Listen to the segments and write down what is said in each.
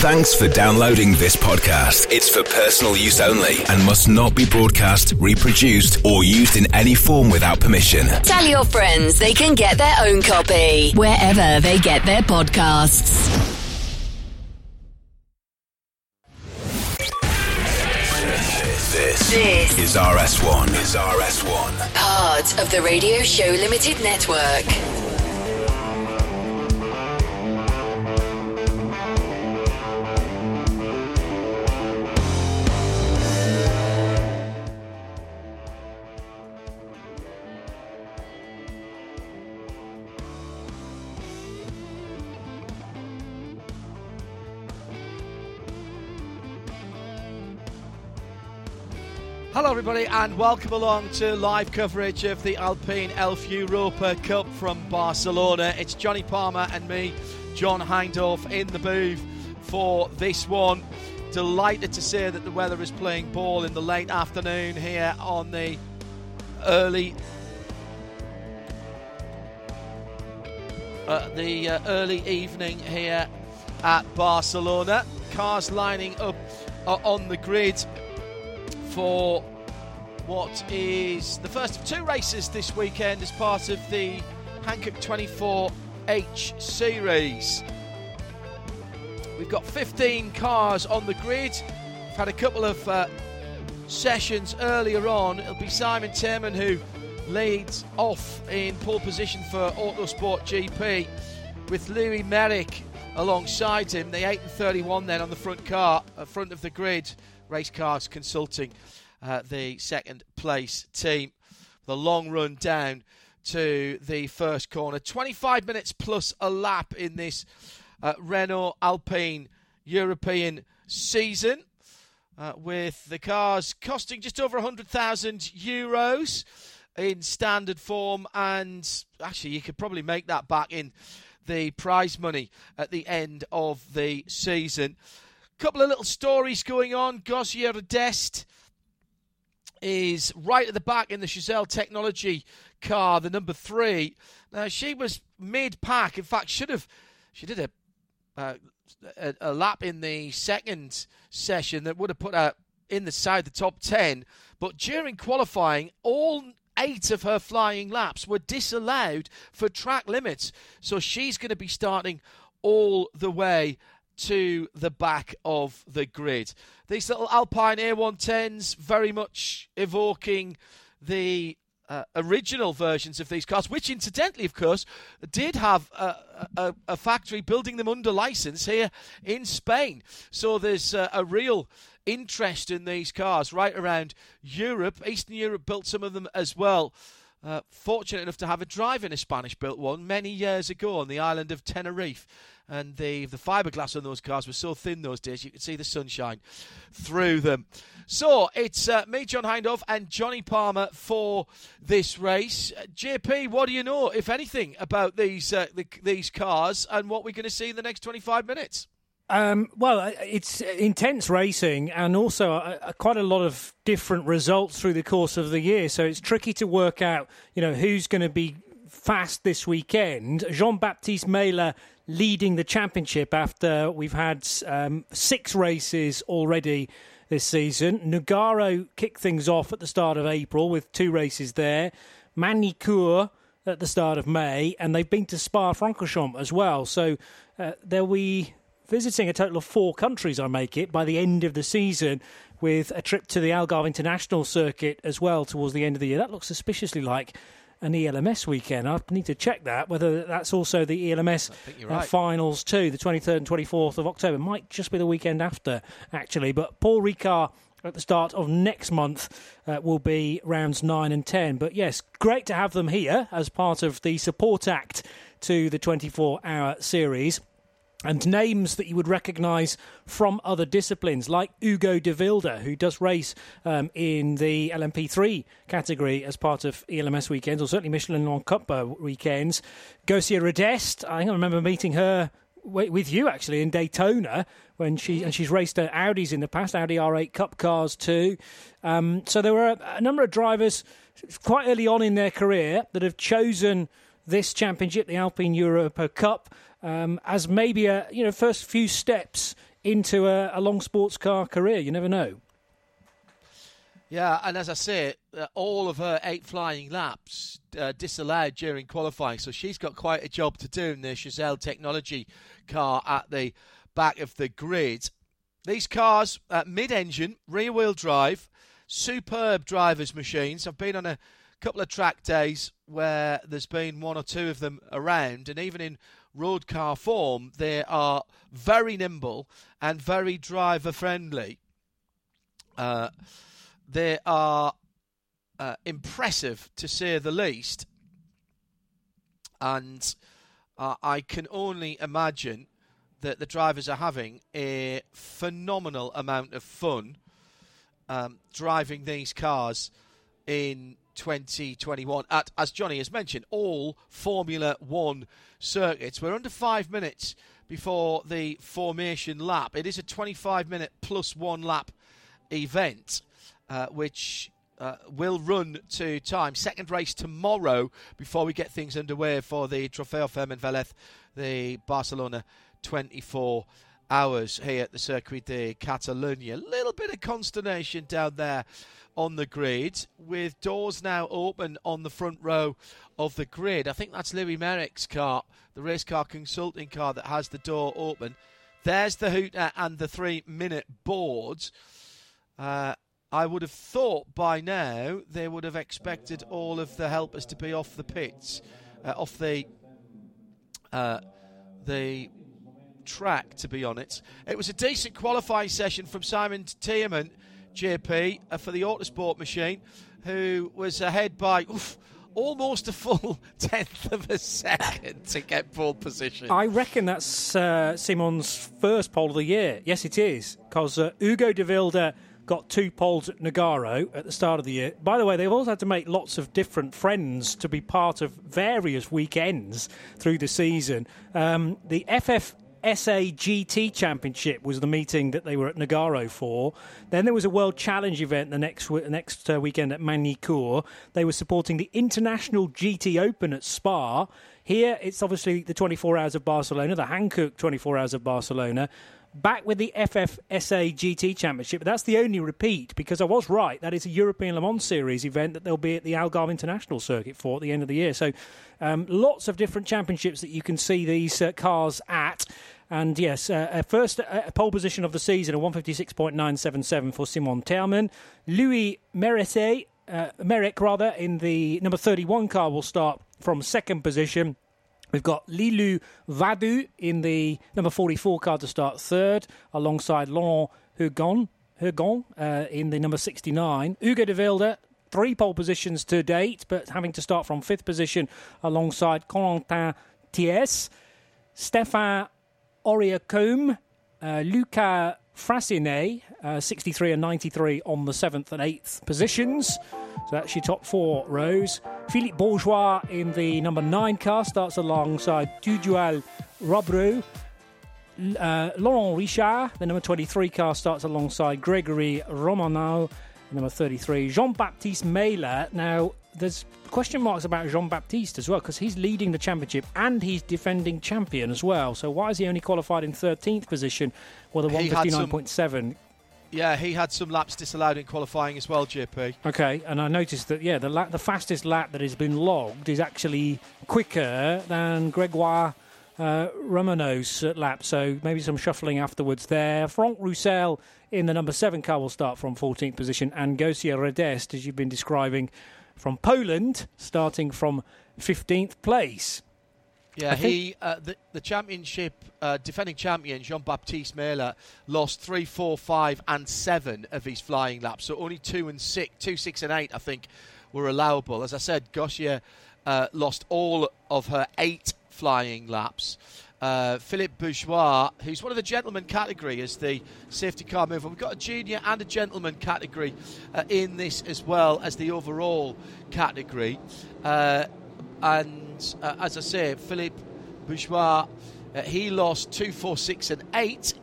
Thanks for downloading this podcast. It's for personal use only and must not be broadcast, reproduced, or used in any form without permission. Tell your friends they can get their own copy wherever they get their podcasts. This, This is RS1. Is RS1. part of the Radio Show Limited Network. Hello, everybody, and welcome along to live coverage of the Alpine Elf Europa Cup from Barcelona. It's Johnny Palmer and me, John Hindorf, in the booth for this one. Delighted to say that the weather is playing ball in the late afternoon here on the early. Uh, the uh, early evening here at Barcelona. Cars lining up uh, on the grid for what is the first of two races this weekend as part of the Hankook 24H series. We've got 15 cars on the grid. We've had a couple of uh, sessions earlier on. It'll be Simon Tillman who leads off in pole position for Autosport GP with Louis Méric alongside him. The 8 and 31 then on the front car, uh, front of the grid. Race Cars Consulting, uh, the second place team. The long run down to the first corner. 25 minutes plus a lap in this uh, Renault Alpine European season. Uh, with the cars costing just over 100,000 euros in standard form, and actually, you could probably make that back in the prize money at the end of the season. A Couple of little stories going on. Gosia Rdest is right at the back in the Chazelle Technology car, the number three. Now she was mid-pack. In fact, should have she did a, uh, a a lap in the second session that would have put her in the side the top ten. But during qualifying, all eight of her flying laps were disallowed for track limits. So she's going to be starting all the way to the back of the grid. These little Alpine A110s very much evoking the uh, original versions of these cars, which incidentally, of course, did have a, a, a factory building them under license here in Spain. So there's uh, a real interest in these cars right around Europe. Eastern Europe built some of them as well. Uh, fortunate enough to have a drive in a Spanish built one many years ago on the island of Tenerife and the the fiberglass on those cars was so thin those days you could see the sunshine through them. So it's uh, me, John Hindorf, and Johnny Palmer for this race. Uh, JP, what do you know, if anything, about these uh, the, these cars and what we're going to see in the next 25 minutes? Um, well, uh, it's intense racing and also uh, uh, quite a lot of different results through the course of the year. So it's tricky to work out, you know, who's going to be fast this weekend. Jean Baptiste Meyler leading the championship after we've had um, six races already this season. Nogaro kicked things off at the start of April with two races there. Magny-Cours at the start of May, and they've been to Spa-Francorchamps as well. So uh, they'll be visiting a total of four countries, I make it, by the end of the season, with a trip to the Algarve International Circuit as well towards the end of the year. That looks suspiciously like an ELMS weekend. I need to check that whether that's also the ELMS uh, right. finals too. The 23rd and 24th of October might just be the weekend after, actually. But Paul Ricard at the start of next month uh, will be rounds 9 and 10. But yes, great to have them here as part of the support act to the 24 hour series and names that you would recognise from other disciplines, like Ugo de Wilde, who does race um, in the LMP3 category as part of ELMS weekends, or certainly Michelin Le Cup uh, weekends. Gosia Rdest, I think I remember meeting her with you actually in Daytona when she and she's raced uh, Audis in the past, Audi R8 Cup cars too. Um, so there were a, a number of drivers quite early on in their career that have chosen this championship, the Alpine Europa Cup, um, as maybe a you know first few steps into a, a long sports car career. You never know. Yeah, and as I say, uh, all of her eight flying laps uh, disallowed during qualifying, so she's got quite a job to do in the Chazelle Technology car at the back of the grid. These cars, uh, mid-engine, rear-wheel drive, superb drivers' machines. I've been on a couple of track days where there's been one or two of them around, and even in road car form, they are very nimble and very driver friendly. Uh, they are uh, impressive to say the least, and uh, I can only imagine that the drivers are having a phenomenal amount of fun um, driving these cars in 2021 at, as Johnny has mentioned, all Formula One circuits. We're under five minutes before the formation lap. It is a 25 minute plus one lap event, uh, which uh, will run to time. Second race tomorrow before we get things underway for the Trofeo Fermin Velez, the Barcelona 24 hours here at the Circuit de Catalunya. A little bit of consternation down there on the grid with doors now open on the front row of the grid. I think that's Louis Méric's car, the race car consulting car that has the door open. There's the hooter and the three minute boards. Uh, I would have thought by now they would have expected all of the helpers to be off the pits, uh, off the uh, the track, to be honest. It was a decent qualifying session from Simon Tiemann, JP, uh, for the Autosport machine, who was ahead by. Oof, almost a full tenth of a second to get pole position. I reckon that's uh, Simon's first pole of the year. Yes, it is, because uh, Ugo de Wilde got two poles at Nogaro at the start of the year. By the way, they've also had to make lots of different friends to be part of various weekends through the season. Um, the FF SAGT Championship was the meeting that they were at Nogaro for. Then there was a World Challenge event the next next uh, weekend at Magny-Cours. They were supporting the International GT Open at Spa. Here, it's obviously the 24 Hours of Barcelona, the Hankook 24 Hours of Barcelona. Back with the FFSA GT Championship, that's the only repeat because I was right. That is a European Le Mans Series event that they'll be at the Algarve International Circuit for at the end of the year. So, um, lots of different championships that you can see these uh, cars at. And yes, uh, first uh, pole position of the season, a 156.977 for Simon Tiemann. Louis Merete, uh, Méric rather, in the number 31 car will start from second position. We've got Lilou Wadoux in the number 44 car to start third, alongside Laurent Hurgon, Hurgon uh, in the number 69. Ugo de Wilde, three pole positions to date, but having to start from fifth position alongside Corentin Thies. Stéphane Auriacombe, uh, Luca Frassinet, uh, 63 and 93 on the 7th and 8th positions. So that's your top four rows. Philippe Bourgeois in the number 9 car starts alongside Tugdual Robreau. Uh, Laurent Richard, the number 23 car, starts alongside Gregory Romanov, number 33. Jean Baptiste Meyler. Now, there's question marks about Jean Baptiste as well because he's leading the championship and he's defending champion as well. So why is he only qualified in 13th position with a 159.7? Yeah, he had some laps disallowed in qualifying as well, JP. Okay, and I noticed that yeah, the lap, the fastest lap that has been logged is actually quicker than Gregoire uh, Romanos lap. So maybe some shuffling afterwards there. Franck Roussel in the number seven car will start from 14th position, and Gosia Rdest, as you've been describing, from Poland, starting from 15th place. Yeah, he uh, the, the championship uh, defending champion Jean Baptiste Meyler lost three, four, five, and seven of his flying laps. So only two and six, two, six, and eight, I think, were allowable. As I said, Gosia uh, lost all of her eight flying laps. Uh, Philippe Bourgeois, who's one of the gentleman category as the safety car mover. We've got a junior and a gentleman category uh, in this as well as the overall category. Uh, and uh, as I say, Philippe Bourgeois, uh, he lost two, four, six, and eight.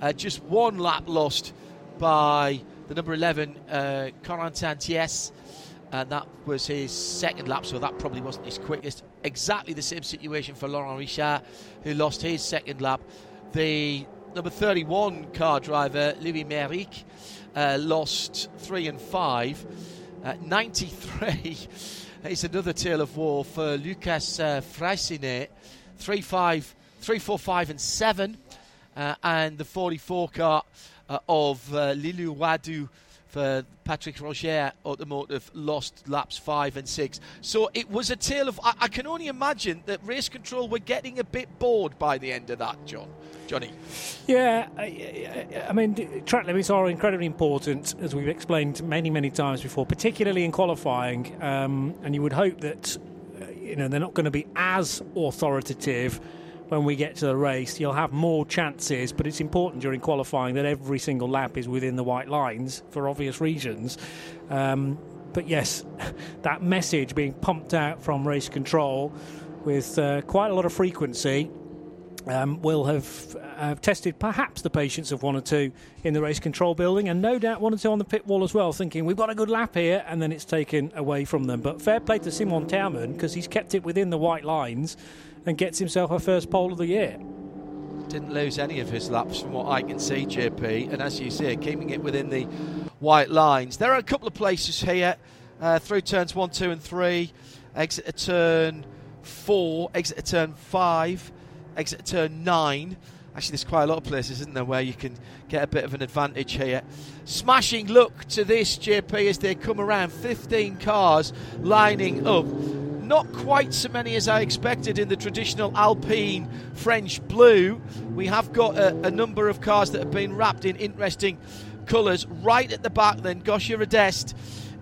Uh, just one lap lost by the number 11, uh, Corentin Thies and that was his second lap, so that probably wasn't his quickest. Exactly the same situation for Laurent Richard, who lost his second lap. The number 31 car driver, Louis Méric, uh, lost three and five. Uh, 93 is another tale of war for Lucas uh, Freycinet. 3 5, 3 4 5 and 7. Uh, and the 44 car uh, of uh, Lilou Wadoux for Patrick Roger Automotive lost laps five and six. So it was a tale of. I, I, can only imagine that race control were getting a bit bored by the end of that, John. Johnny. Yeah, I, I mean, track limits are incredibly important, as we've explained many, many times before, particularly in qualifying. Um, and you would hope that uh, you know they're not going to be as authoritative when we get to the race. You'll have more chances, but it's important during qualifying that every single lap is within the white lines for obvious reasons. Um, but yes, that message being pumped out from race control with uh, quite a lot of frequency um, will have uh, tested perhaps the patience of one or two in the race control building, and no doubt one or two on the pit wall as well, thinking we've got a good lap here, and then it's taken away from them. But fair play to Simon Taumann because he's kept it within the white lines and gets himself a first pole of the year. Didn't lose any of his laps from what I can see, JP, and as you see, keeping it within the white lines. There are a couple of places here uh, through turns one, two, and three. Exit a turn four, exit a turn five, exit turn nine. Actually, there's quite a lot of places, isn't there, where you can get a bit of an advantage here. Smashing look to this, JP, as they come around. 15 cars lining up not quite so many as I expected in the traditional Alpine French blue. We have got a, a number of cars that have been wrapped in interesting colours. Right at the back, then, Gosia Rdest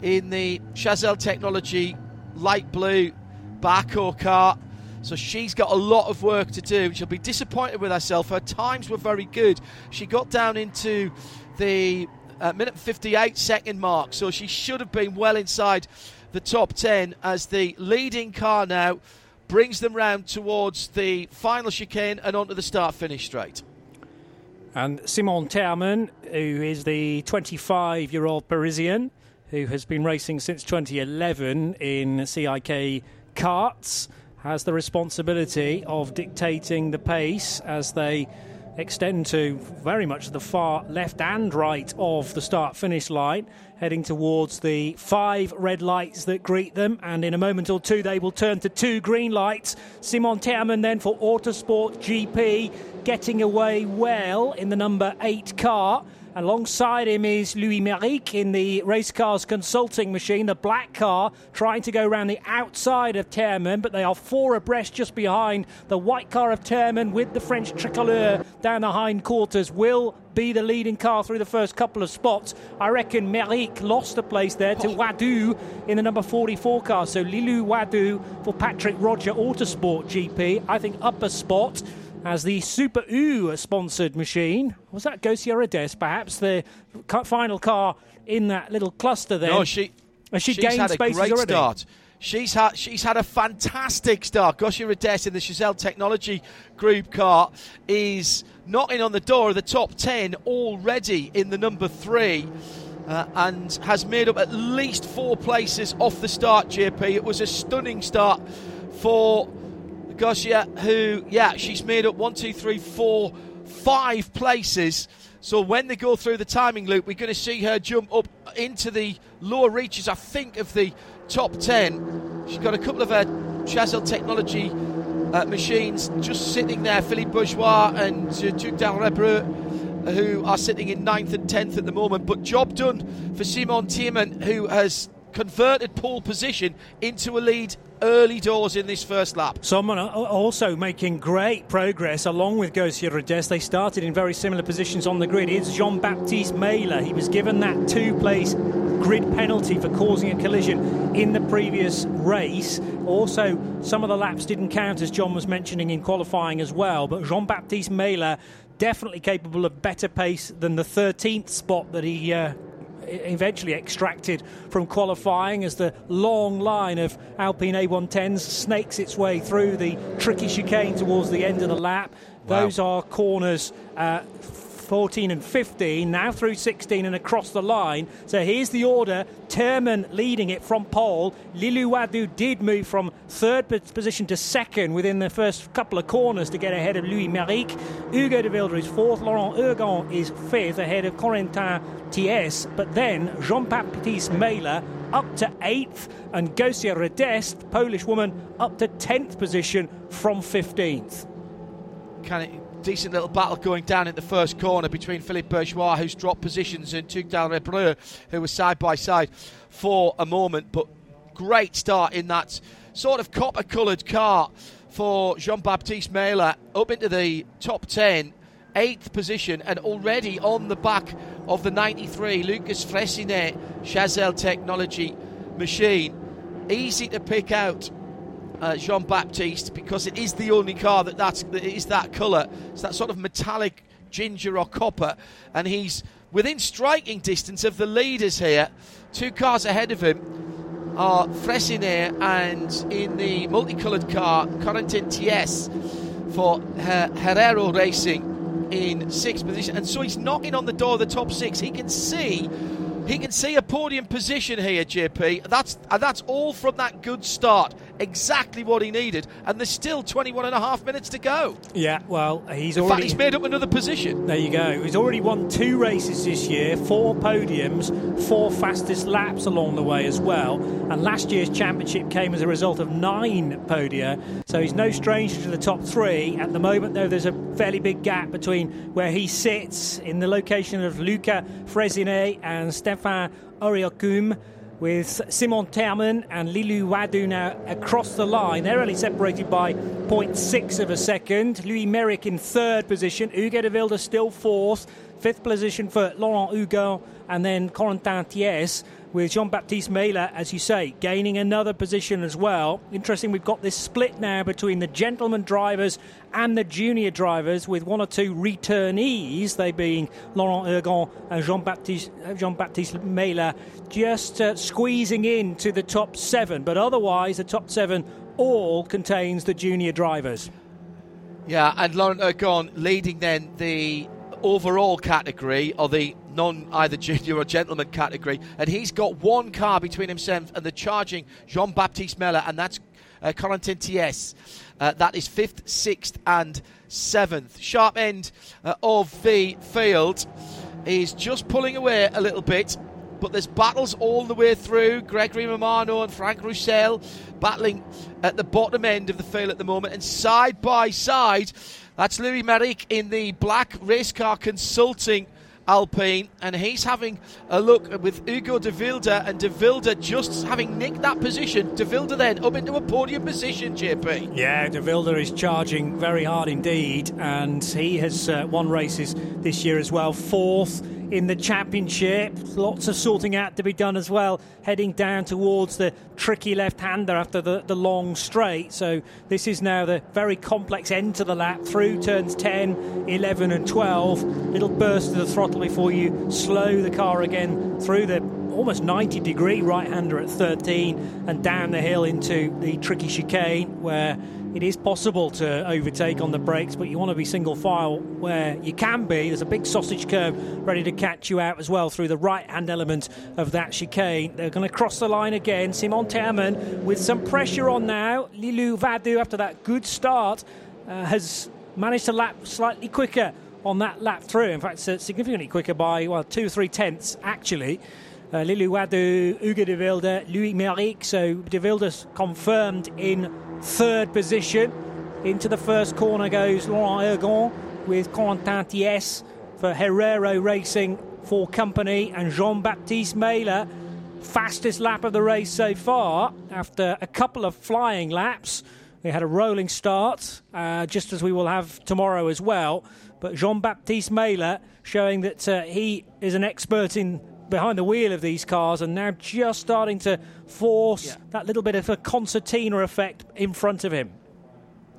in the Chazelle Technology light blue Baco car. So she's got a lot of work to do. She'll be disappointed with herself. Her times were very good. She got down into the uh, minute 58 second mark, so she should have been well inside the top 10 as the leading car now brings them round towards the final chicane and onto the start finish straight. And Simon Taumann, who is the 25 year old Parisian who has been racing since 2011 in CIK karts, has the responsibility of dictating the pace as they extend to very much the far left and right of the start finish line, heading towards the five red lights that greet them. And in a moment or two, they will turn to two green lights. Simon Taumann then for Autosport GP, getting away well in the number eight car. Alongside him is Louis Méric in the race cars consulting machine, the black car, trying to go around the outside of Taumann, but they are four abreast just behind the white car of Taumann with the French tricolore down the hindquarters. Will be the leading car through the first couple of spots. I reckon Méric lost a place there to Wadoux in the number 44 car. So Lilou Wadoux for Patrick Roger Autosport GP. I think upper spot as the Super U sponsored machine. Was that Gosia Rdest, perhaps the final car in that little cluster there? No, she. Has she she's gained had a great already? start. She's had she's had a fantastic start. Gosia Rdest in the Chazelle Technology Group car is knocking on the door of the top ten already in the number three. Uh, and has made up at least four places off the start, JP. It was a stunning start for Gosia, who, yeah, she's made up one, two, three, four, five places. So when they go through the timing loop, we're going to see her jump up into the lower reaches, I think, of the top 10. She's got a couple of her Chazelle technology uh, machines just sitting there, Philippe Bourgeois and uh, Tugdual Robreau, who are sitting in 9th and 10th at the moment. But job done for Simon Taumann, who has converted pole position into a lead early doors in this first lap. Someone also making great progress along with Gosia Rdest. They started in very similar positions on the grid. It's Jean Baptiste Meyler. He was given that two place grid penalty for causing a collision in the previous race. Also, some of the laps didn't count, as John was mentioning in qualifying as well. But Jean Baptiste Meyler definitely capable of better pace than the 13th spot that he uh, eventually extracted from qualifying as the long line of Alpine A110s snakes its way through the tricky chicane towards the end of the lap. Wow. Those are corners. Uh, 14 and 15, now through 16 and across the line. So here's the order. Terman leading it from pole. Lilou Wadoux did move from third position to second within the first couple of corners to get ahead of Louis Méric. Hugo de Wilde is fourth. Laurent Hurgon is fifth ahead of Corentin Thies. But then Jean-Baptiste Meyler up to eighth and Gosia Rdest, Polish woman, up to 10th position from 15th. Can it decent little battle going down in the first corner between Philippe Bourgeois, who's dropped positions, and Tugdual Robreau, who was side by side for a moment. But great start in that sort of copper coloured car for Jean Baptiste Meyler up into the top 10, eighth position, and already on the back of the 93 Lucas Fressinet Chazelle Technology machine. Easy to pick out uh, Jean Baptiste because it is the only car that that's, that is that colour. It's that sort of metallic ginger or copper, and he's within striking distance of the leaders here. Two cars ahead of him are Fressinet and in the multicoloured car, Corentin TS for Herrero Racing in sixth position. And so he's knocking on the door of the top six. He can see he can see a podium position here, JP. That's that's all from that good start. Exactly what he needed, and there's still 21 and a half minutes to go. Yeah, well, he's In already fact, he's made up another position. There you go. He's already won two races this year, four podiums, four fastest laps along the way as well. And last year's championship came as a result of nine podia, so he's no stranger to the top three. At the moment, though, there's a fairly big gap between where he sits in the location of Luca Fressinet and Stefan Auriacombe with Simon Terman and Lilou Wadoux now across the line. They're only separated by 0.6 of a second. Louis Méric in third position. Hugo de Wilde still fourth. Fifth position for Laurent Hugo and then Corentin Thies with Jean Baptiste Meyler, as you say, gaining another position as well. Interesting, we've got this split now between the gentleman drivers and the junior drivers, with one or two returnees, they being Laurent Hurgon and Jean Baptiste, Jean Baptiste Meyler, just uh, squeezing into the top seven. But otherwise, the top seven all contains the junior drivers. Yeah, and Laurent Hurgon leading then the overall category or the non either junior or gentleman category, and he's got one car between himself and the charging Jean Baptiste Meyler, and that's uh, Corentin Thies. Uh, that is fifth, sixth, and seventh. Sharp end uh, of the field is just pulling away a little bit. But there's battles all the way through. Gregory Romano and Frank Roussel battling at the bottom end of the field at the moment. And side by side, that's Louis Méric in the black race car consulting Alpine, and he's having a look with Hugo de Wilde, and de Wilde just having nicked that position. De Wilde then up into a podium position, JP. Yeah, de Wilde is charging very hard indeed, and he has uh, won races this year as well. Fourth in the championship. Lots of sorting out to be done as well, heading down towards the tricky left hander after the, the long straight. So, this is now the very complex end to the lap through turns 10, 11, and 12. Little burst of the throttle before you slow the car again through the almost 90 degree right hander at 13 and down the hill into the tricky chicane where it is possible to overtake on the brakes, but you want to be single file where you can be. There's a big sausage curve ready to catch you out as well through the right hand element of that chicane. They're going to cross the line again. Simon Terman with some pressure on now. Lilou Wadoux, after that good start, uh, has managed to lap slightly quicker on that lap through. In fact, significantly quicker by, well, two three tenths actually. Uh, Lilou Wadoux, Hugo de Wilde, Louis Méric. So de Wilde's confirmed in third position. Into the first corner goes Laurent Hurgon with Corentin Thies for Herrero Racing for company and Jean Baptiste Meyler. Fastest lap of the race so far after a couple of flying laps. We had a rolling start, uh, just as we will have tomorrow as well. But Jean Baptiste Meyler showing that uh, he is an expert in behind the wheel of these cars and now just starting to force yeah. that little bit of a concertina effect in front of him.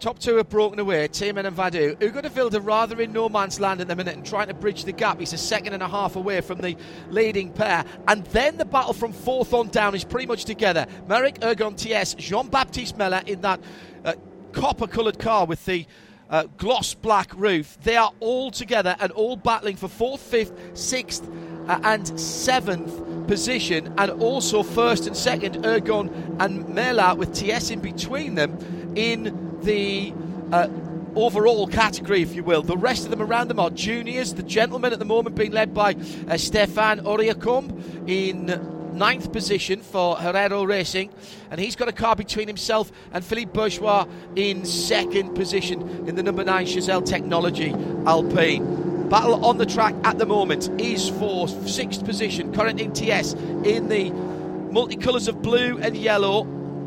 Top two have broken away, Terman and de Wilde rather in no man's land at the minute and trying to bridge the gap. He's a second and a half away from the leading pair. And then the battle from fourth on down is pretty much together. Méric Hurgon Thies, Jean Baptiste Meller in that uh, copper coloured car with the uh, gloss black roof. They are all together and all battling for fourth, fifth, sixth, and seventh position, and also first and second, Hurgon and Mela with TS in between them in the. Uh, overall category, if you will. The rest of them around them are juniors. The gentlemen at the moment being led by uh, Stefan Auriacombe in ninth position for Herrero Racing, and he's got a car between himself and Philippe Bourgeois in second position in the number nine Chazelle Technology Alpine. Battle on the track at the moment is for sixth position, current TS in the multicolours of blue and yellow,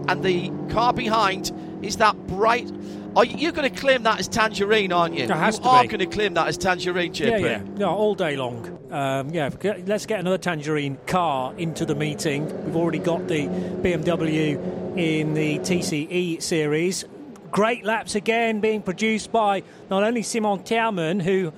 and the car behind is that bright are you, are going to claim that as tangerine, aren't you? It has you to are be. going to claim that as tangerine, JP. Yeah, yeah, yeah, all day long. Um, yeah, let's get another tangerine car into the meeting. We've already got the BMW in the TCE series. Great laps again being produced by not only Simon Tierman, who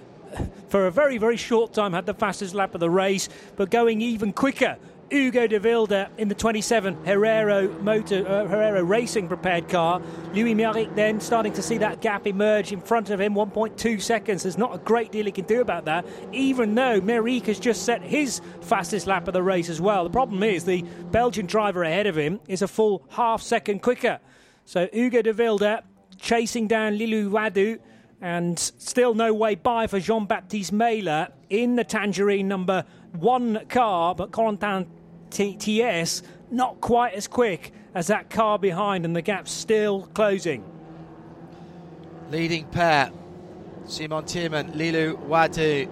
for a very, very short time had the fastest lap of the race, but going even quicker. Hugo de Wilde in the 27 Herrero Motor uh, Herrero Racing prepared car. Louis Méric then starting to see that gap emerge in front of him, 1.2 seconds. There's not a great deal he can do about that, even though Méric has just set his fastest lap of the race as well. The problem is the Belgian driver ahead of him is a full half second quicker. So Hugo de Wilde chasing down Lilou Wadoux and still no way by for Jean Baptiste Mailer in the Tangerine number one car, but Corentin T- TS not quite as quick as that car behind, and the gap's still closing. Leading pair, Simon Tierman, Lilou Wadoux,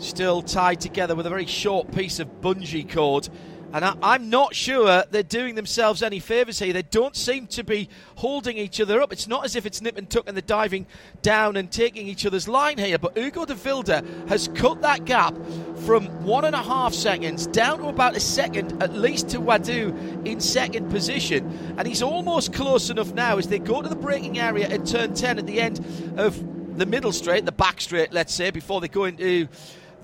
still tied together with a very short piece of bungee cord. And I, I'm not sure they're doing themselves any favours here. They don't seem to be holding each other up. It's not as if it's nip and tuck and they're diving down and taking each other's line here. But Hugo de Wilde has cut that gap from one and a half seconds down to about a second, at least to Wadoux in second position. And he's almost close enough now as they go to the braking area at turn 10 at the end of the middle straight, the back straight, let's say, before they go into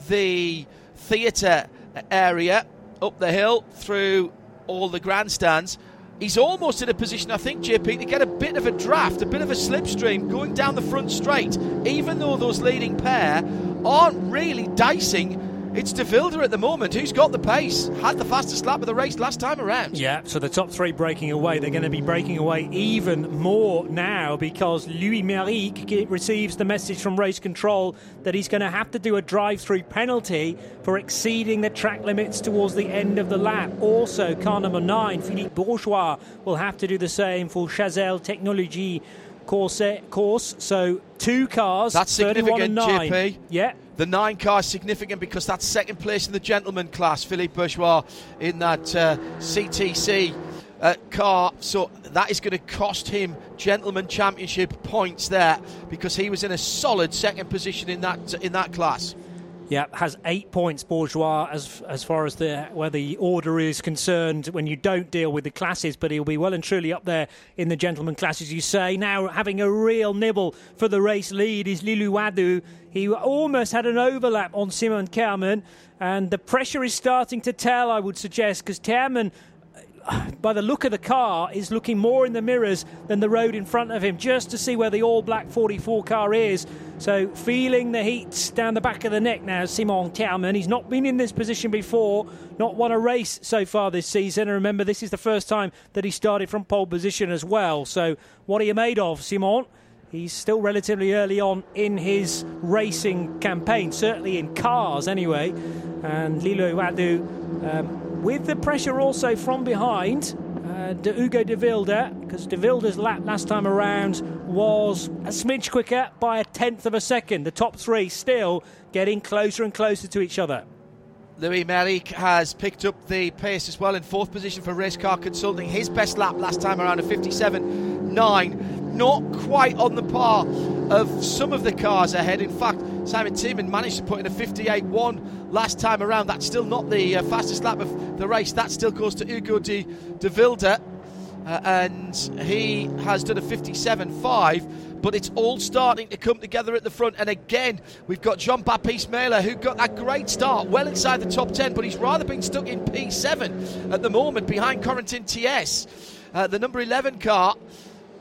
the theatre area up the hill through all the grandstands. He's almost in a position, I think, JP, to get a bit of a draft, a bit of a slipstream going down the front straight, even though those leading pair aren't really dicing. It's De Wilde at the moment who's got the pace, had the fastest lap of the race last time around. Yeah, so the top three breaking away. They're going to be breaking away even more now because Louis Méric receives the message from race control that he's going to have to do a drive through penalty for exceeding the track limits towards the end of the lap. Also, car number nine, Philippe Bourgeois, will have to do the same for Chazelle Technology course. course. So, two cars, That's 31 and significant, 9. JP. Yeah. The nine car is significant because that's second place in the gentleman class. Philippe Bourgeois in that uh, CTC uh, car. So that is going to cost him gentleman championship points there because he was in a solid second position in that in that class. Yeah, has eight points bourgeois as as far as the where the order is concerned when you don't deal with the classes, but he'll be well and truly up there in the gentleman class, as you say. Now having a real nibble for the race lead is Lilou Wadoux. He almost had an overlap on Simon Kerman, and the pressure is starting to tell. I would suggest because Kerman by the look of the car, is looking more in the mirrors than the road in front of him, just to see where the all black 44 car is. So, feeling the heat down the back of the neck now, Simon Tierman. He's not been in this position before, not won a race so far this season. And remember, this is the first time that he started from pole position as well. So, what are you made of, Simon? He's still relatively early on in his racing campaign, certainly in cars anyway. And Lilou Wadoux, um, with the pressure also from behind, uh, de Hugo de Wilde, because de Wilde's lap last time around was a smidge quicker by a tenth of a second. The top three still getting closer and closer to each other. Louis Meric has picked up the pace as well in fourth position for Race Car Consulting. His best lap last time around a 57.9. Not quite on the par of some of the cars ahead. In fact, Simon Tiemann managed to put in a 58.1 last time around. That's still not the uh, fastest lap of the race. That still goes to Hugo de, de. Uh, and he has done a 57.5 but it's all starting to come together at the front. And again, we've got Jean Baptiste Mailer, who got a great start, well inside the top 10, but he's rather been stuck in P7 at the moment behind Corentin TS. Uh, the number 11 car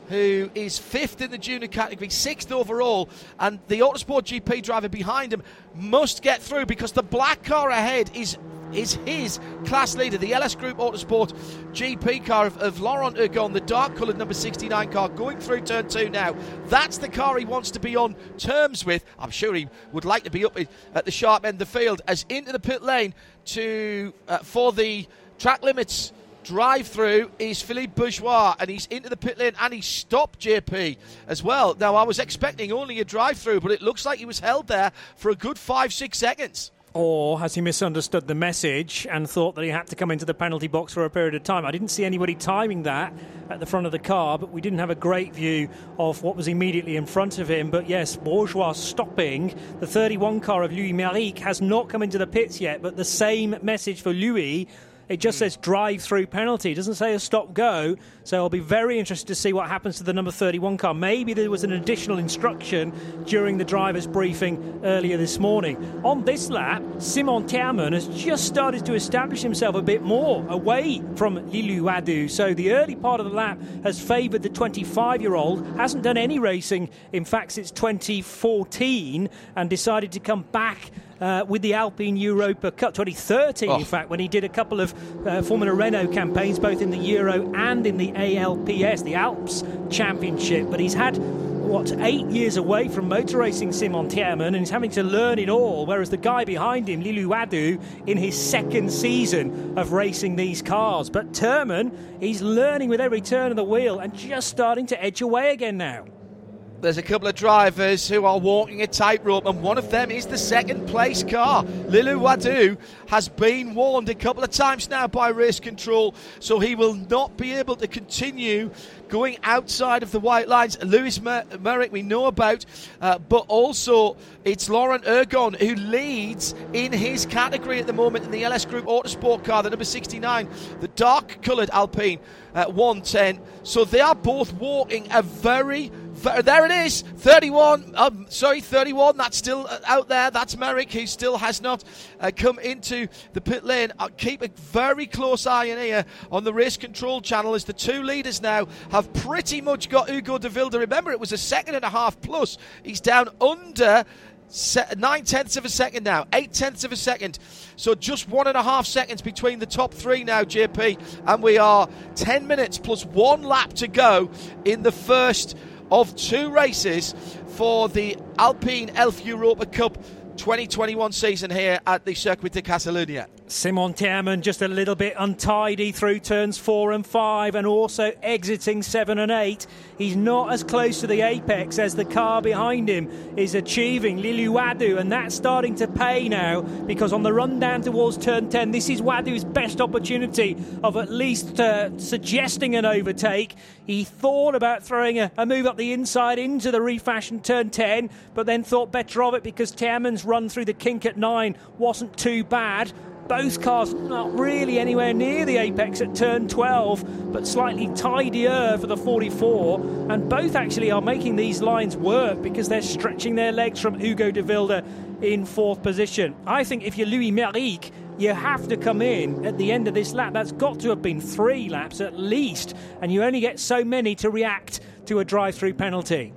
who is fifth in the junior category, sixth overall, and the Autosport GP driver behind him must get through because the black car ahead is is his class leader, the LS Group Autosport GP car of, of Laurent Hurgon, the dark coloured number 69 car, going through turn two now. That's the car he wants to be on terms with. I'm sure he would like to be up at the sharp end of the field as into the pit lane to uh, for the track limits drive through is Philippe Bourgeois, and he's into the pit lane and he stopped JP as well. Now, I was expecting only a drive through, but it looks like he was held there for a good five, six seconds. Or has he misunderstood the message and thought that he had to come into the penalty box for a period of time? I didn't see anybody timing that at the front of the car, but we didn't have a great view of what was immediately in front of him. But yes, Bourgeois stopping. The 31 car of Louis Méric has not come into the pits yet, but the same message for Louis it just hmm. says drive through penalty. It doesn't say a stop go. So I'll be very interested to see what happens to the number 31 car. Maybe there was an additional instruction during the driver's briefing earlier this morning. On this lap, Simon Thermen has just started to establish himself a bit more away from Lilou Wadoux. So the early part of the lap has favoured the 25 year old. Hasn't done any racing, in fact, since 2014, and decided to come back uh, with the Alpine Europa Cup 2013, oh. in fact, when he did a couple of uh, Formula Renault campaigns, both in the Euro and in the ALPS, the Alps Championship. But he's had what eight years away from motor racing Simon Thermen and he's having to learn it all whereas the guy behind him Lilou Wadoux in his second season of racing these cars but Thermen he's learning with every turn of the wheel and just starting to edge away again now there's a couple of drivers who are walking a tightrope, and one of them is the second place car. Lilou Wadoux has been warned a couple of times now by race control, so he will not be able to continue going outside of the white lines. Louis Mer- Méric, we know about, uh, but also it's Laurent Hurgon who leads in his category at the moment in the LS Group Autosport car, the number 69, the dark coloured Alpine at 110. So they are both walking a very there it is, 31. Um, sorry, 31. That's still uh, out there. That's Méric, who still has not uh, come into the pit lane. Uh, keep a very close eye in here on the race control channel as the two leaders now have pretty much got Hugo de Wilde. Remember, it was a second and a half plus. He's down under nine tenths of a second now, eight tenths of a second. So just one and a half seconds between the top three now, JP. And we are 10 minutes plus one lap to go in the first of two races for the Alpine Elf Europa Cup 2021 season here at the Circuit de Catalunya. Simon Thermen just a little bit untidy through turns four and five and also exiting seven and eight. He's not as close to the apex as the car behind him is achieving, Lilou Wadoux, and that's starting to pay now because on the run down towards turn 10, this is Wadoux's best opportunity of at least uh, suggesting an overtake. He thought about throwing a, a, move up the inside into the refashioned turn 10, but then thought better of it because Thermen's run through the kink at 9 wasn't too bad. Both cars not really anywhere near the apex at turn 12, but slightly tidier for the 44. And both actually are making these lines work because they're stretching their legs from Hugo de Wilde in fourth position. I think if you're Louis Méric, you have to come in at the end of this lap. That's got to have been three laps at least, and you only get so many to react to a drive through penalty.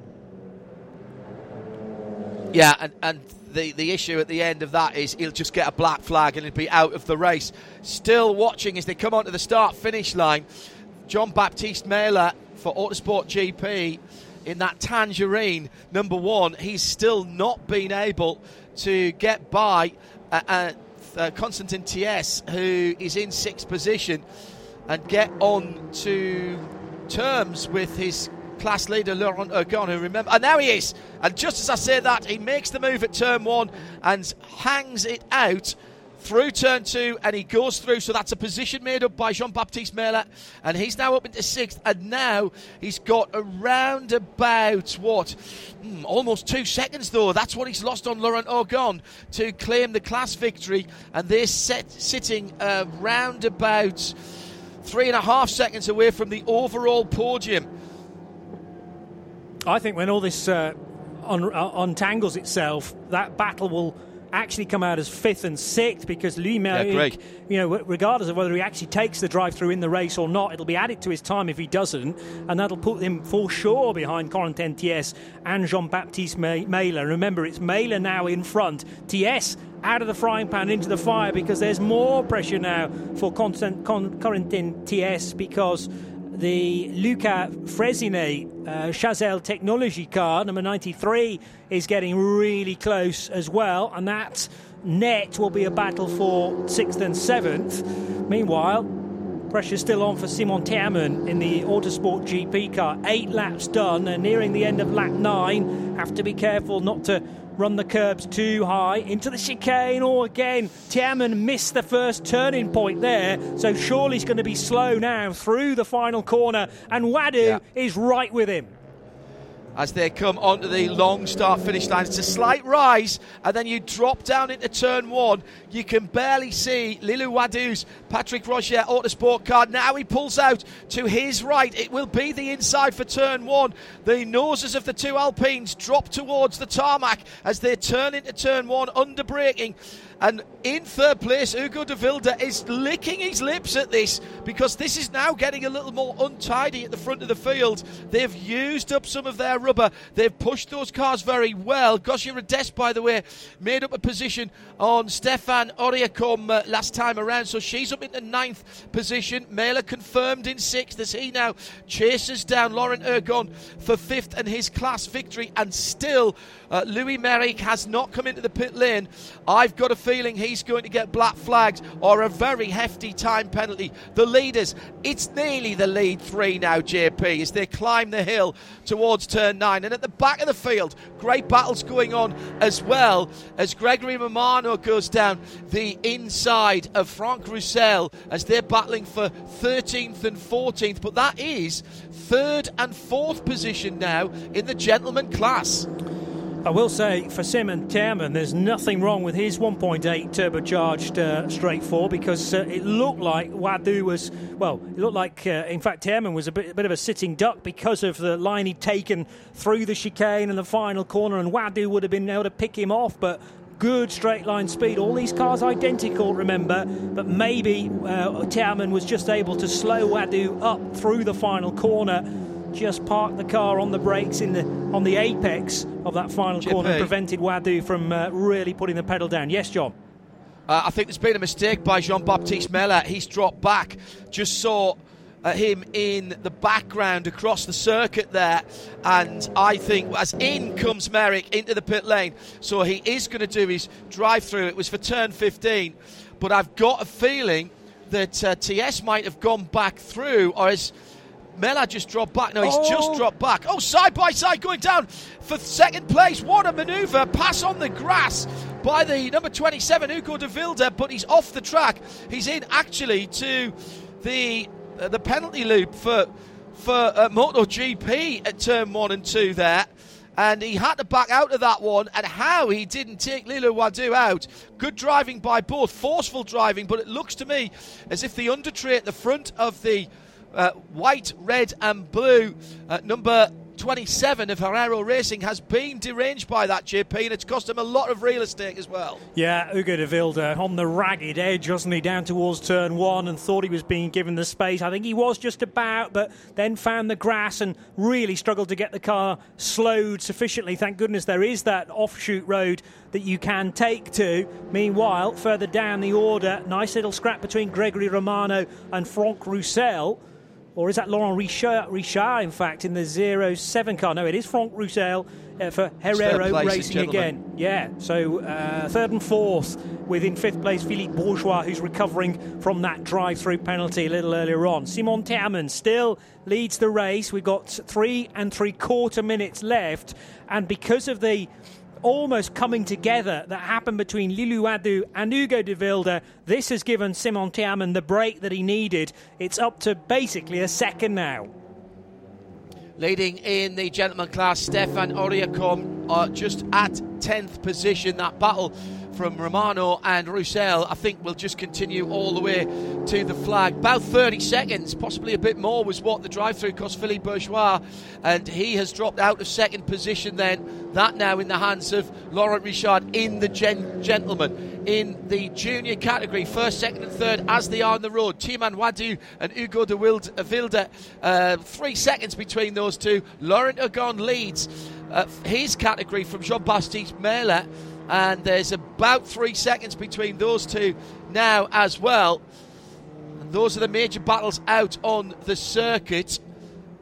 Yeah, and, and the, the issue at the end of that is he'll just get a black flag and he'll be out of the race. Still watching as they come onto the start finish line. John Baptiste Meyler for Autosport GP in that Tangerine number one. He's still not been able to get by uh, uh, uh, Constantin Thies, who is in sixth position, and get on to terms with his class leader Laurent Hurgon, who remember, and there he is. And just as I say that, he makes the move at turn one and hangs it out through turn two and he goes through. So that's a position made up by Jean Baptiste Meyler. And he's now up into sixth. And now he's got around about what? Mm, almost two seconds though. That's what he's lost on Laurent Hurgon to claim the class victory. And they're set, sitting around about three and a half seconds away from the overall podium. I think when all this uh, un- uh, untangles itself, that battle will actually come out as fifth and sixth because Louis Méric, yeah, you know, regardless of whether he actually takes the drive through in the race or not, it'll be added to his time if he doesn't, and that'll put him for sure behind Corentin Thies and Jean Baptiste Meyler. Remember, it's Meyler now in front. Thies out of the frying pan into the fire because there's more pressure now for Corentin Thies because the Luca Fresine uh, Chazelle technology car, number 93, is getting really close as well, and that net will be a battle for sixth and seventh. Meanwhile, pressure still on for Simon Teerman in the Autosport GP car. Eight laps done, and nearing the end of lap nine. Have to be careful not to run the curbs too high into the chicane. Or oh, again, Tiemann missed the first turning point there, so surely he's going to be slow now through the final corner, and Wadoux yeah. is right with him as they come onto the long start finish line. It's a slight rise, and then you drop down into turn one. You can barely see Lilou Wadoux's Patrick Roger Autosport car. Now he pulls out to his right. It will be the inside for turn one. The noses of the two Alpines drop towards the tarmac as they turn into turn one, under braking. And in third place, Hugo de Wilde is licking his lips at this because this is now getting a little more untidy at the front of the field. They've used up some of their rubber. They've pushed those cars very well. Gosia Rdest, by the way, made up a position on Stefan Auriacombe uh, last time around, so she's up into ninth position. Mailleux confirmed in sixth as he now chases down Laurent Hurgon for fifth and his class victory. And still, uh, Louis Méric has not come into the pit lane. I've got a feeling he's going to get black flags or a very hefty time penalty. The leaders, it's nearly the lead three now, JP, as they climb the hill towards turn nine. And at the back of the field, great battles going on as well as Gregory Romano goes down the inside of Franck Roussel as they're battling for 13th and 14th. But that is third and fourth position now in the gentleman class. I will say for Simon Tiemann, there's nothing wrong with his 1.8 turbocharged uh, straight four because uh, it looked like Wadoux was, well, it looked like, uh, in fact, Tiemann was a bit, a bit, of a sitting duck because of the line he'd taken through the chicane and the final corner, and Wadoux would have been able to pick him off, but good straight line speed. All these cars identical, remember, but maybe uh, was just able to slow Wadoux up through the final corner just parked the car on the brakes in the on the apex of that final GP. corner and prevented Wadoux from uh, really putting the pedal down. Yes, John. Uh, I think there's been a mistake by Jean Baptiste Mailleux. He's dropped back. Just saw uh, him in the background across the circuit there. And I think as in comes Méric into the pit lane. So he is going to do his drive through. It was for turn 15. But I've got a feeling that uh, Thies might have gone back through or is Mailleux just dropped back. No, he's oh. just dropped back. Oh, side by side going down for second place. What a manoeuvre. Pass on the grass by the number 27, Hugo de Wilde, but he's off the track. He's in actually to the uh, the penalty loop for for uh, MotoGP at turn one and two there. And he had to back out of that one, and how he didn't take Lilou Wadoux out. Good driving by both, forceful driving, but it looks to me as if the under tray at the front of the uh, white, red, and blue. Uh, number 27 of Herrero Racing has been deranged by that JP, and it's cost him a lot of real estate as well. Yeah, Hugo de Wilde on the ragged edge, wasn't he, down towards turn one and thought he was being given the space. I think he was just about, but then found the grass and really struggled to get the car slowed sufficiently. Thank goodness there is that offshoot road that you can take to. Meanwhile, further down the order, nice little scrap between Gregory Romano and Franck Roussel or is that Laurent Richard, Richard in fact, in the 07 car? No, it is Franck Roussel uh, for Herrero Racing again. Yeah, so uh, third and fourth, within fifth place, Philippe Bourgeois, who's recovering from that drive through penalty a little earlier on. Simon Tiemann still leads the race. We've got three and three quarter minutes left, and because of the almost coming together that happened between Lilou Wadoux and Hugo de Wilde. This has given Simon Tiemann the break that he needed. It's up to basically a second now. Leading in the gentleman class, Stefan Auriacombe are just at 10th position. That battle from Romano and Roussel, I think, will just continue all the way to the flag. About 30 seconds, possibly a bit more, was what the drive through cost Philippe Bourgeois, and he has dropped out of second position then. That now in the hands of Laurent Richard in the gen- gentleman. In the junior category, first, second, and third, as they are on the road. Tiemann Wadoux and Hugo de Wilde, uh, three seconds between those two. Laurent Hurgon leads uh, his category from Jean Baptiste Mailleux and there's about three seconds between those two now as well. And those are the major battles out on the circuit.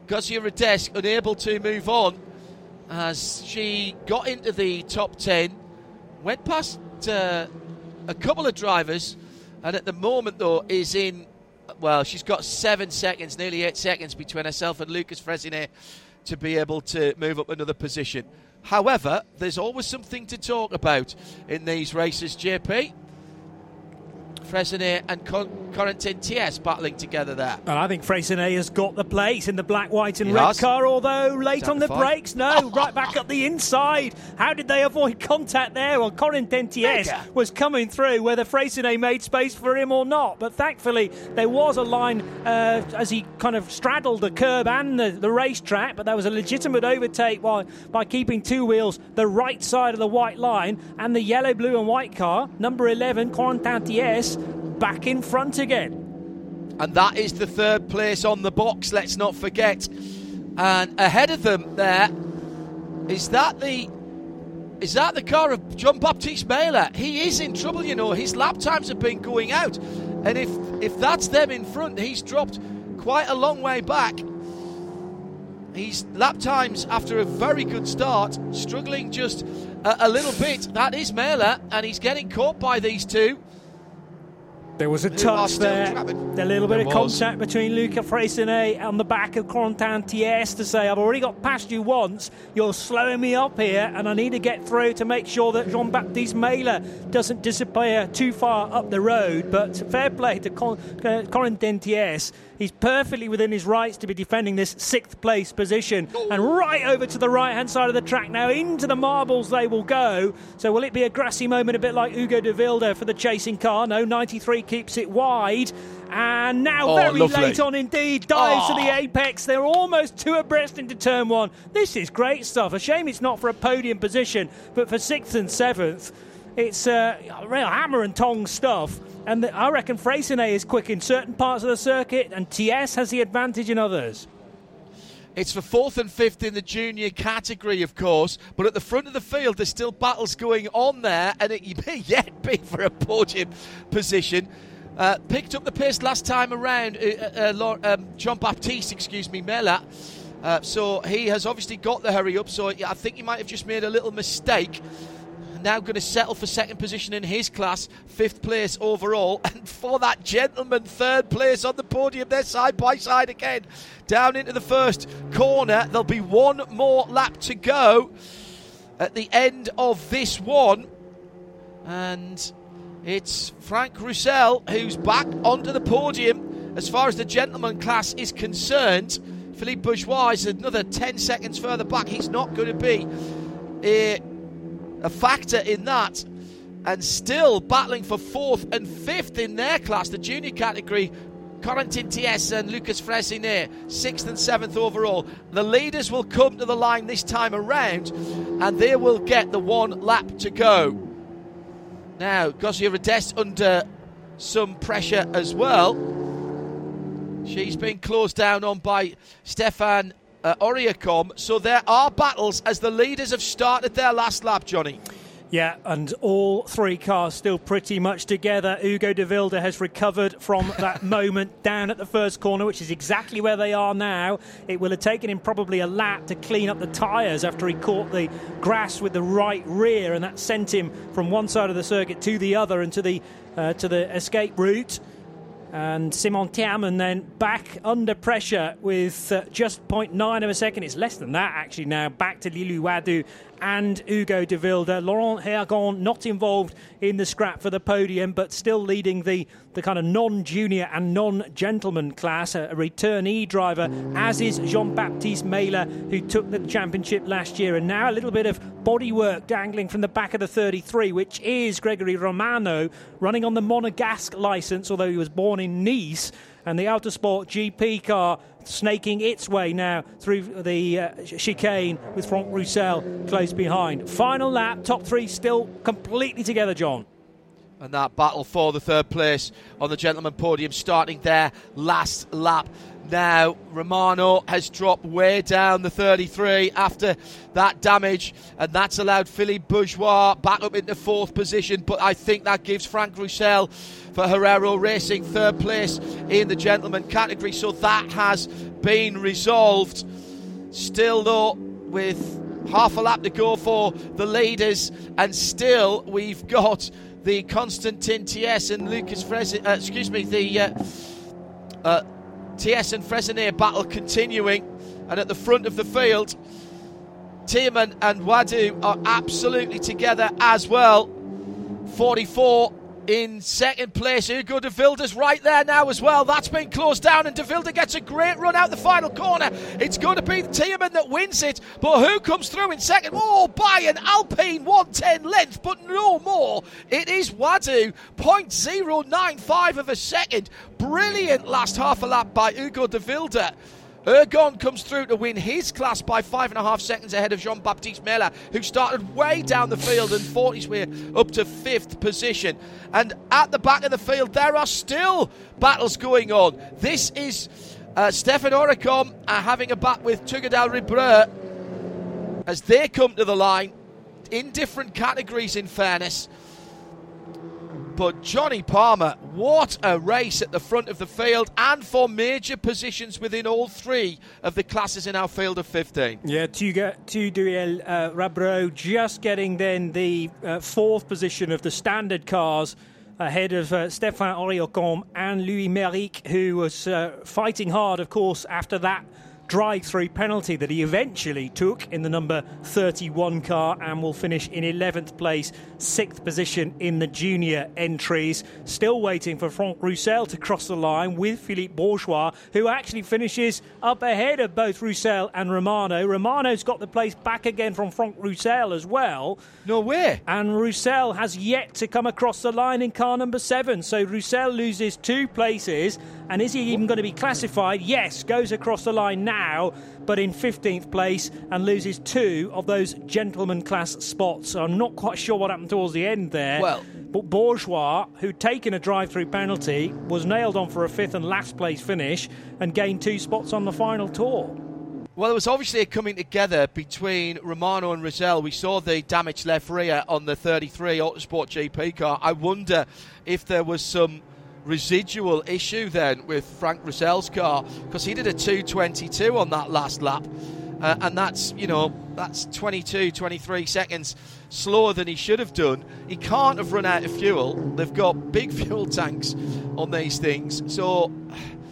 Gosia Rdest unable to move on as she got into the top 10, went past uh, a couple of drivers, and at the moment, though, is in. Well, she's got seven seconds, nearly eight seconds between herself and Lucas Fressinet to be able to move up another position. However, there's always something to talk about in these races, JP. Fressinet and Corentin Thies battling together there. And I think Fressinet has got the place in the black, white, and he red has. car, although late on the brakes. No, right back up the inside. How did they avoid contact there? Well, Corentin Thies was coming through, whether Fressinet made space for him or not. But thankfully, there was a line uh, as he kind of straddled the curb and the, the racetrack, but there was a legitimate overtake by, by keeping two wheels the right side of the white line and the yellow, blue, and white car, number 11, Corentin Thies back in front again. And that is the third place on the box, let's not forget. And ahead of them there, is that the is that the car of John Baptiste Mailleux? He is in trouble, you know. His lap times have been going out. And if if that's them in front, he's dropped quite a long way back. He's lap times after a very good start, struggling just a, a little bit. That is Mailleux, and he's getting caught by these two. There was a touch there, a little bit there of was. contact between Luca Fressinet on the back of Corentin Thies to say, I've already got past you once, you're slowing me up here, and I need to get through to make sure that Jean Baptiste Mailleux doesn't disappear too far up the road. But fair play to Con- uh, Corentin Thies. He's perfectly within his rights to be defending this sixth place position. And right over to the right hand side of the track now, into the marbles they will go. So will it be a grassy moment, a bit like Hugo de Wilde for the chasing car? No, 93 keeps it wide. And now, oh, very lovely. late on indeed, dives oh. to the apex. They're almost two abreast into turn one. This is great stuff. A shame it's not for a podium position, but for sixth and seventh. It's uh, real hammer and tongs stuff. And the, I reckon Fressinet is quick in certain parts of the circuit, and Thies has the advantage in others. It's for fourth and fifth in the junior category, of course, but at the front of the field, there's still battles going on there, and it may yet be for a podium position. Uh, picked up the pace last time around, uh, uh, uh um, Jean Baptiste, excuse me, Mailleux. Uh, so he has obviously got the hurry up. So I think he might have just made a little mistake now going to settle for second position in his class, fifth place overall, and for that gentleman, third place on the podium. They're side by side again, down into the first corner. There'll be one more lap to go at the end of this one, and it's Frank Roussel who's back onto the podium as far as the gentleman class is concerned. Philippe Bourgeois is another 10 seconds further back. He's not going to be a a factor in that. And still battling for fourth and fifth in their class, the junior category. Corentin Thies and Lucas Fressinet, sixth and seventh overall. The leaders will come to the line this time around, and they will get the one lap to go. Now, Gosia Rdest under some pressure as well. She's been closed down on by Stefan uh, Auriacombe. So there are battles as the leaders have started their last lap, Johnny. Yeah, and all three cars still pretty much together. Hugo de Wilde has recovered from that moment down at the first corner, which is exactly where they are now. It will have taken him probably a lap to clean up the tyres after he caught the grass with the right rear, and that sent him from one side of the circuit to the other and to the uh, to the escape route and Simon Tiemann, then back under pressure with uh, just 0.9 of a second. It's less than that actually now. Back to Lilou Wadoux and Hugo de Wilde. Laurent Hurgon not involved in the scrap for the podium, but still leading the, the kind of non junior and non gentleman class. A, a returnee driver, as is Jean Baptiste Mailleux, who took the championship last year. And now a little bit of bodywork dangling from the back of the 33, which is Gregory Romano running on the Monegasque licence, although he was born in Nice and the Autosport GP car snaking its way now through the uh, chicane with Franck Roussel close behind. Final lap, top three still completely together, John. And that battle for the third place on the gentleman podium starting there last lap. Now, Romano has dropped way down the 33 after that damage, and that's allowed Philippe Bourgeois back up into fourth position. But I think that gives Frank Roussel for Herrero Racing third place in the gentleman category. So that has been resolved. Still, though, with half a lap to go for the leaders, and still we've got the Constantin Thies and Lucas Frezin, uh, excuse me, the uh, uh, Thies and Fressinet battle continuing. And at the front of the field, Tiemann and Wadoux are absolutely together as well. 44 in second place. Hugo de Wilde's right there now as well. That's been closed down, and de Wilde gets a great run out the final corner. It's going to be Tiemann that wins it, but who comes through in second? Oh, by an Alpine 110 length, but no more. It is Wadoux, 0.095 of a second. Brilliant last half a lap by Hugo de Wilde. Hurgon comes through to win his class by five and a half seconds ahead of Jean Baptiste Mailleux, who started way down the field and fought his way up to fifth position. And at the back of the field, there are still battles going on. This is uh, Stefan Auriacombe uh, having a bat with Tugdual Robreau as they come to the line in different categories, in fairness. But Johnny Palmer, what a race at the front of the field and for major positions within all three of the classes in our field of 15. Yeah, Tugdual uh, Robreau just getting then the uh, fourth position of the standard cars ahead of uh, Stéphane Auriacombe and Louis Méric, who was uh, fighting hard, of course, after that drive through penalty that he eventually took in the number 31 car and will finish in 11th place, sixth position in the junior entries. Still waiting for Franck Roussel to cross the line with Philippe Bourgeois, who actually finishes up ahead of both Roussel and Romano. Romano's got the place back again from Franck Roussel as well. No way. And Roussel has yet to come across the line in car number seven. So Roussel loses two places. And is he even going to be classified? Yes, goes across the line now, but in 15th place and loses two of those gentleman class spots. So I'm not quite sure what happened towards the end there. Well, but Bourgeois, who'd taken a drive through penalty, was nailed on for a fifth and last place finish and gained two spots on the final tour. Well, there was obviously a coming together between Romano and Roussel. We saw the damage left rear on the 33 Autosport GP car. I wonder if there was some residual issue then with Frank Roussel's car because he did a 222 on that last lap. Uh, and that's, you know, that's 22, 23 seconds slower than he should have done. He can't have run out of fuel. They've got big fuel tanks on these things. So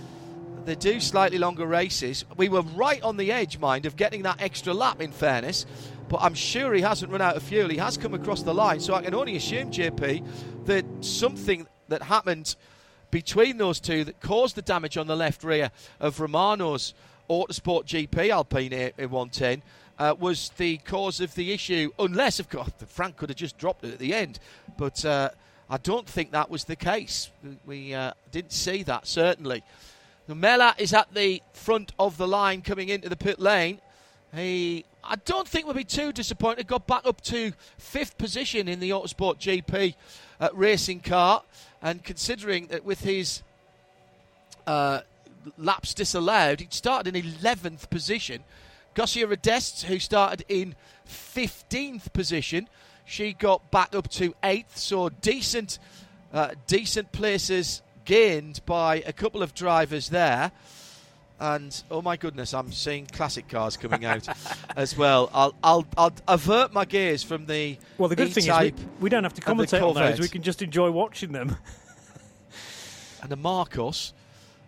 they do slightly longer races. We were right on the edge, mind, of getting that extra lap, in fairness. But I'm sure he hasn't run out of fuel. He has come across the line. So I can only assume, JP, that something that happened between those two that caused the damage on the left rear of Romano's Autosport GP Alpine A110 uh, was the cause of the issue, unless, of course, Frank could have just dropped it at the end. But uh, I don't think that was the case. We uh, didn't see that, certainly. Mailleux is at the front of the line coming into the pit lane. He, I don't think, we'll be too disappointed. Got back up to fifth position in the Autosport GP uh, racing car. And considering that with his uh, laps disallowed, he'd started in 11th position. Gosia Rdest, who started in 15th position, she got back up to 8th. So decent, uh, decent places gained by a couple of drivers there. And oh my goodness, I'm seeing classic cars coming out as well. I'll, I'll, I'll avert my gaze from the well. The good thing is we, we don't have to commentate on those; we can just enjoy watching them. and a Marcos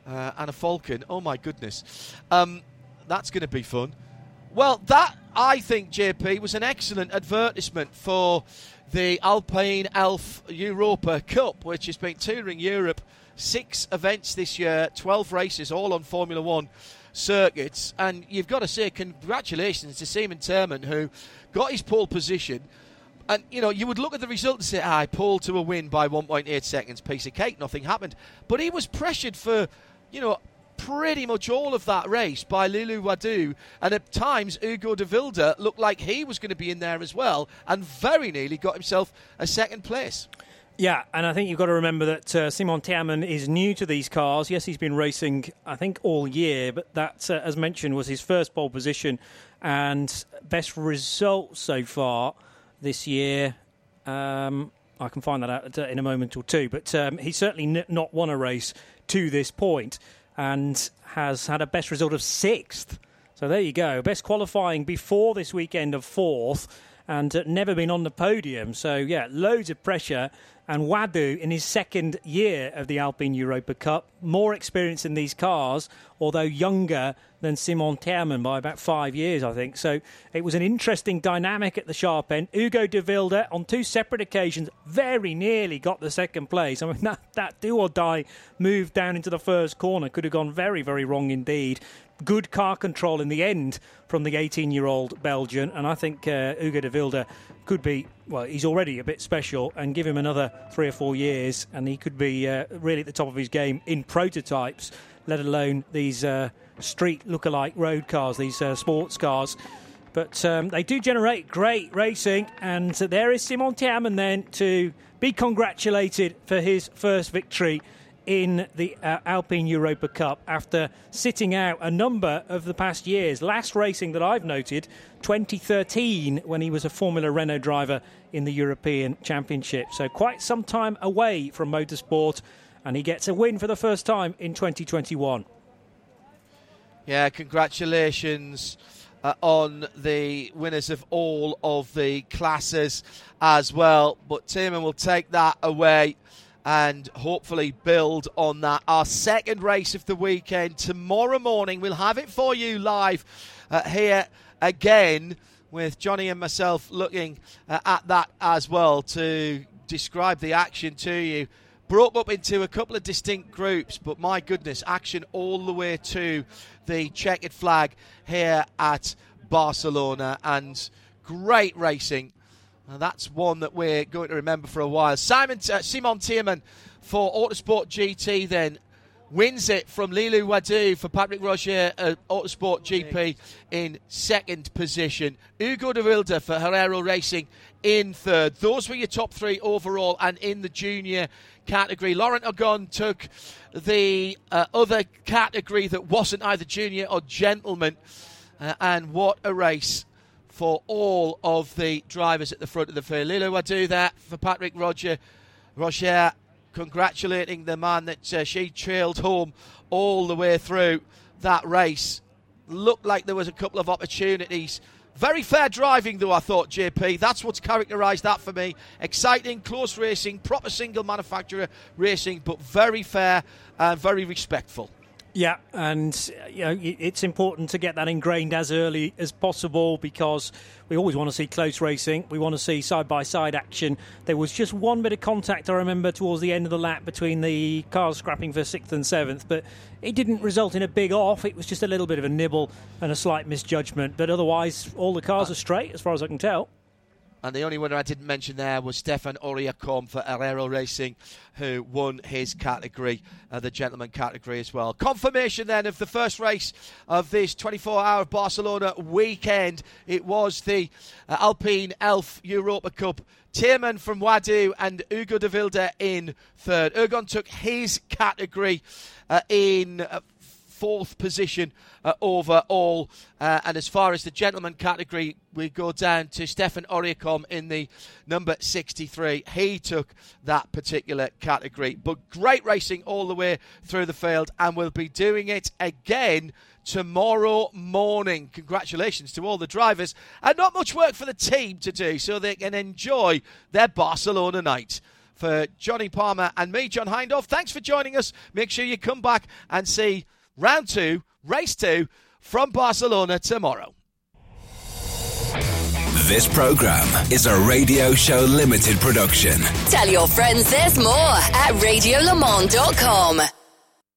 uh, and a Falcon. Oh my goodness, um, that's going to be fun. Well, that I think JP was an excellent advertisement for the Alpine Elf Europa Cup, which has been touring Europe. Six events this year, 12 races, all on Formula One circuits. And you've got to say, congratulations to Simon Tiemann, who got his pole position. And, you know, you would look at the result and say, I ah, pulled to a win by 1.8 seconds, piece of cake, nothing happened. But he was pressured for, you know, pretty much all of that race by Lulu Wadoux, and at times Ugo de Wilde looked like he was going to be in there as well, and very nearly got himself a second place. Yeah, and I think you've got to remember that uh, Simon Tiemann is new to these cars. Yes, he's been racing, I think, all year, but that, uh, as mentioned, was his first pole position and best result so far this year. Um, I can find that out in a moment or two, but um, he's certainly n- not won a race to this point and has had a best result of sixth. So there you go. Best qualifying before this weekend of fourth and uh, never been on the podium. So, yeah, loads of pressure. And Wadoux, in his second year of the Alpine Europa Cup, more experience in these cars, although younger than Simon Tiemann by about five years, I think. So it was an interesting dynamic at the sharp end. Ugo de on two separate occasions, very nearly got the second place. I mean, that, that do or die move down into the first corner could have gone very, very wrong indeed good car control in the end from the 18 year old Belgian. And I think uh, Ugo de Wilde could be, well, he's already a bit special, and give him another three or four years, and he could be uh, really at the top of his game in prototypes, let alone these uh, street look-alike road cars, these uh, sports cars. But um, they do generate great racing, and there is Simon Tiemann then to be congratulated for his first victory in the uh, Alpine Europa Cup after sitting out a number of the past years. Last racing that I've noted, 2013, when he was a Formula Renault driver in the European Championship. So quite some time away from motorsport, and he gets a win for the first time in 2021. Yeah, congratulations. Uh, on the winners of all of the classes as well. But Tiemann will take that away and hopefully build on that. Our second race of the weekend tomorrow morning. We'll have it for you live uh, here again with Johnny and myself looking uh, at that as well to describe the action to you. Broke up into a couple of distinct groups, but my goodness, action all the way to the checkered flag here at Barcelona and great racing that's one that we're going to remember for a while. Simon uh, Simon Tiemann for Autosport GP then wins it from Lilou Wadoux for Patrick Roger uh, Autosport GP in second position. Ugo de Wilde for Herrero Racing in third. Those were your top three overall and in the junior category. Laurent Hurgon took the uh, other category that wasn't either junior or gentleman. Uh, and what a race for all of the drivers at the front of the field. Will do that for Patrick Roger. Roger congratulating the man that uh, she trailed home all the way through that race. Looked like there was a couple of opportunities. Very fair driving, though, I thought, JP. That's what's characterised that for me. Exciting, close racing, proper single manufacturer racing, but very fair and very respectful. Yeah, and you know it's important to get that ingrained as early as possible because we always want to see close racing. We want to see side by side action. There was just one bit of contact I remember towards the end of the lap between the cars scrapping for sixth and seventh, but it didn't result in a big off. It was just a little bit of a nibble and a slight misjudgment. But otherwise, all the cars uh, are straight as far as I can tell. And the only winner I didn't mention there was Stefan Auriacombe for Herrero Racing, who won his category, uh, the gentleman category as well. Confirmation then of the first race of this 24 hour Barcelona weekend. It was the uh, Alpine Elf Europa Cup. Tiemann from Wadoux and Ugo de Wilde in third. Hurgon took his category uh, in uh, fourth position uh, overall. Uh, and as far as the gentleman category, we go down to Stefan Auriacombe in the number 63. He took that particular category. But great racing all the way through the field, and we'll be doing it again tomorrow morning. Congratulations to all the drivers, and not much work for the team to do so they can enjoy their Barcelona night for Johnny Palmer and me, John Hindhaugh. Thanks for joining us. Make sure you come back and see round two, race two from Barcelona tomorrow. This program is a Radio Show Limited production. Tell your friends there's more at radiolemans.com.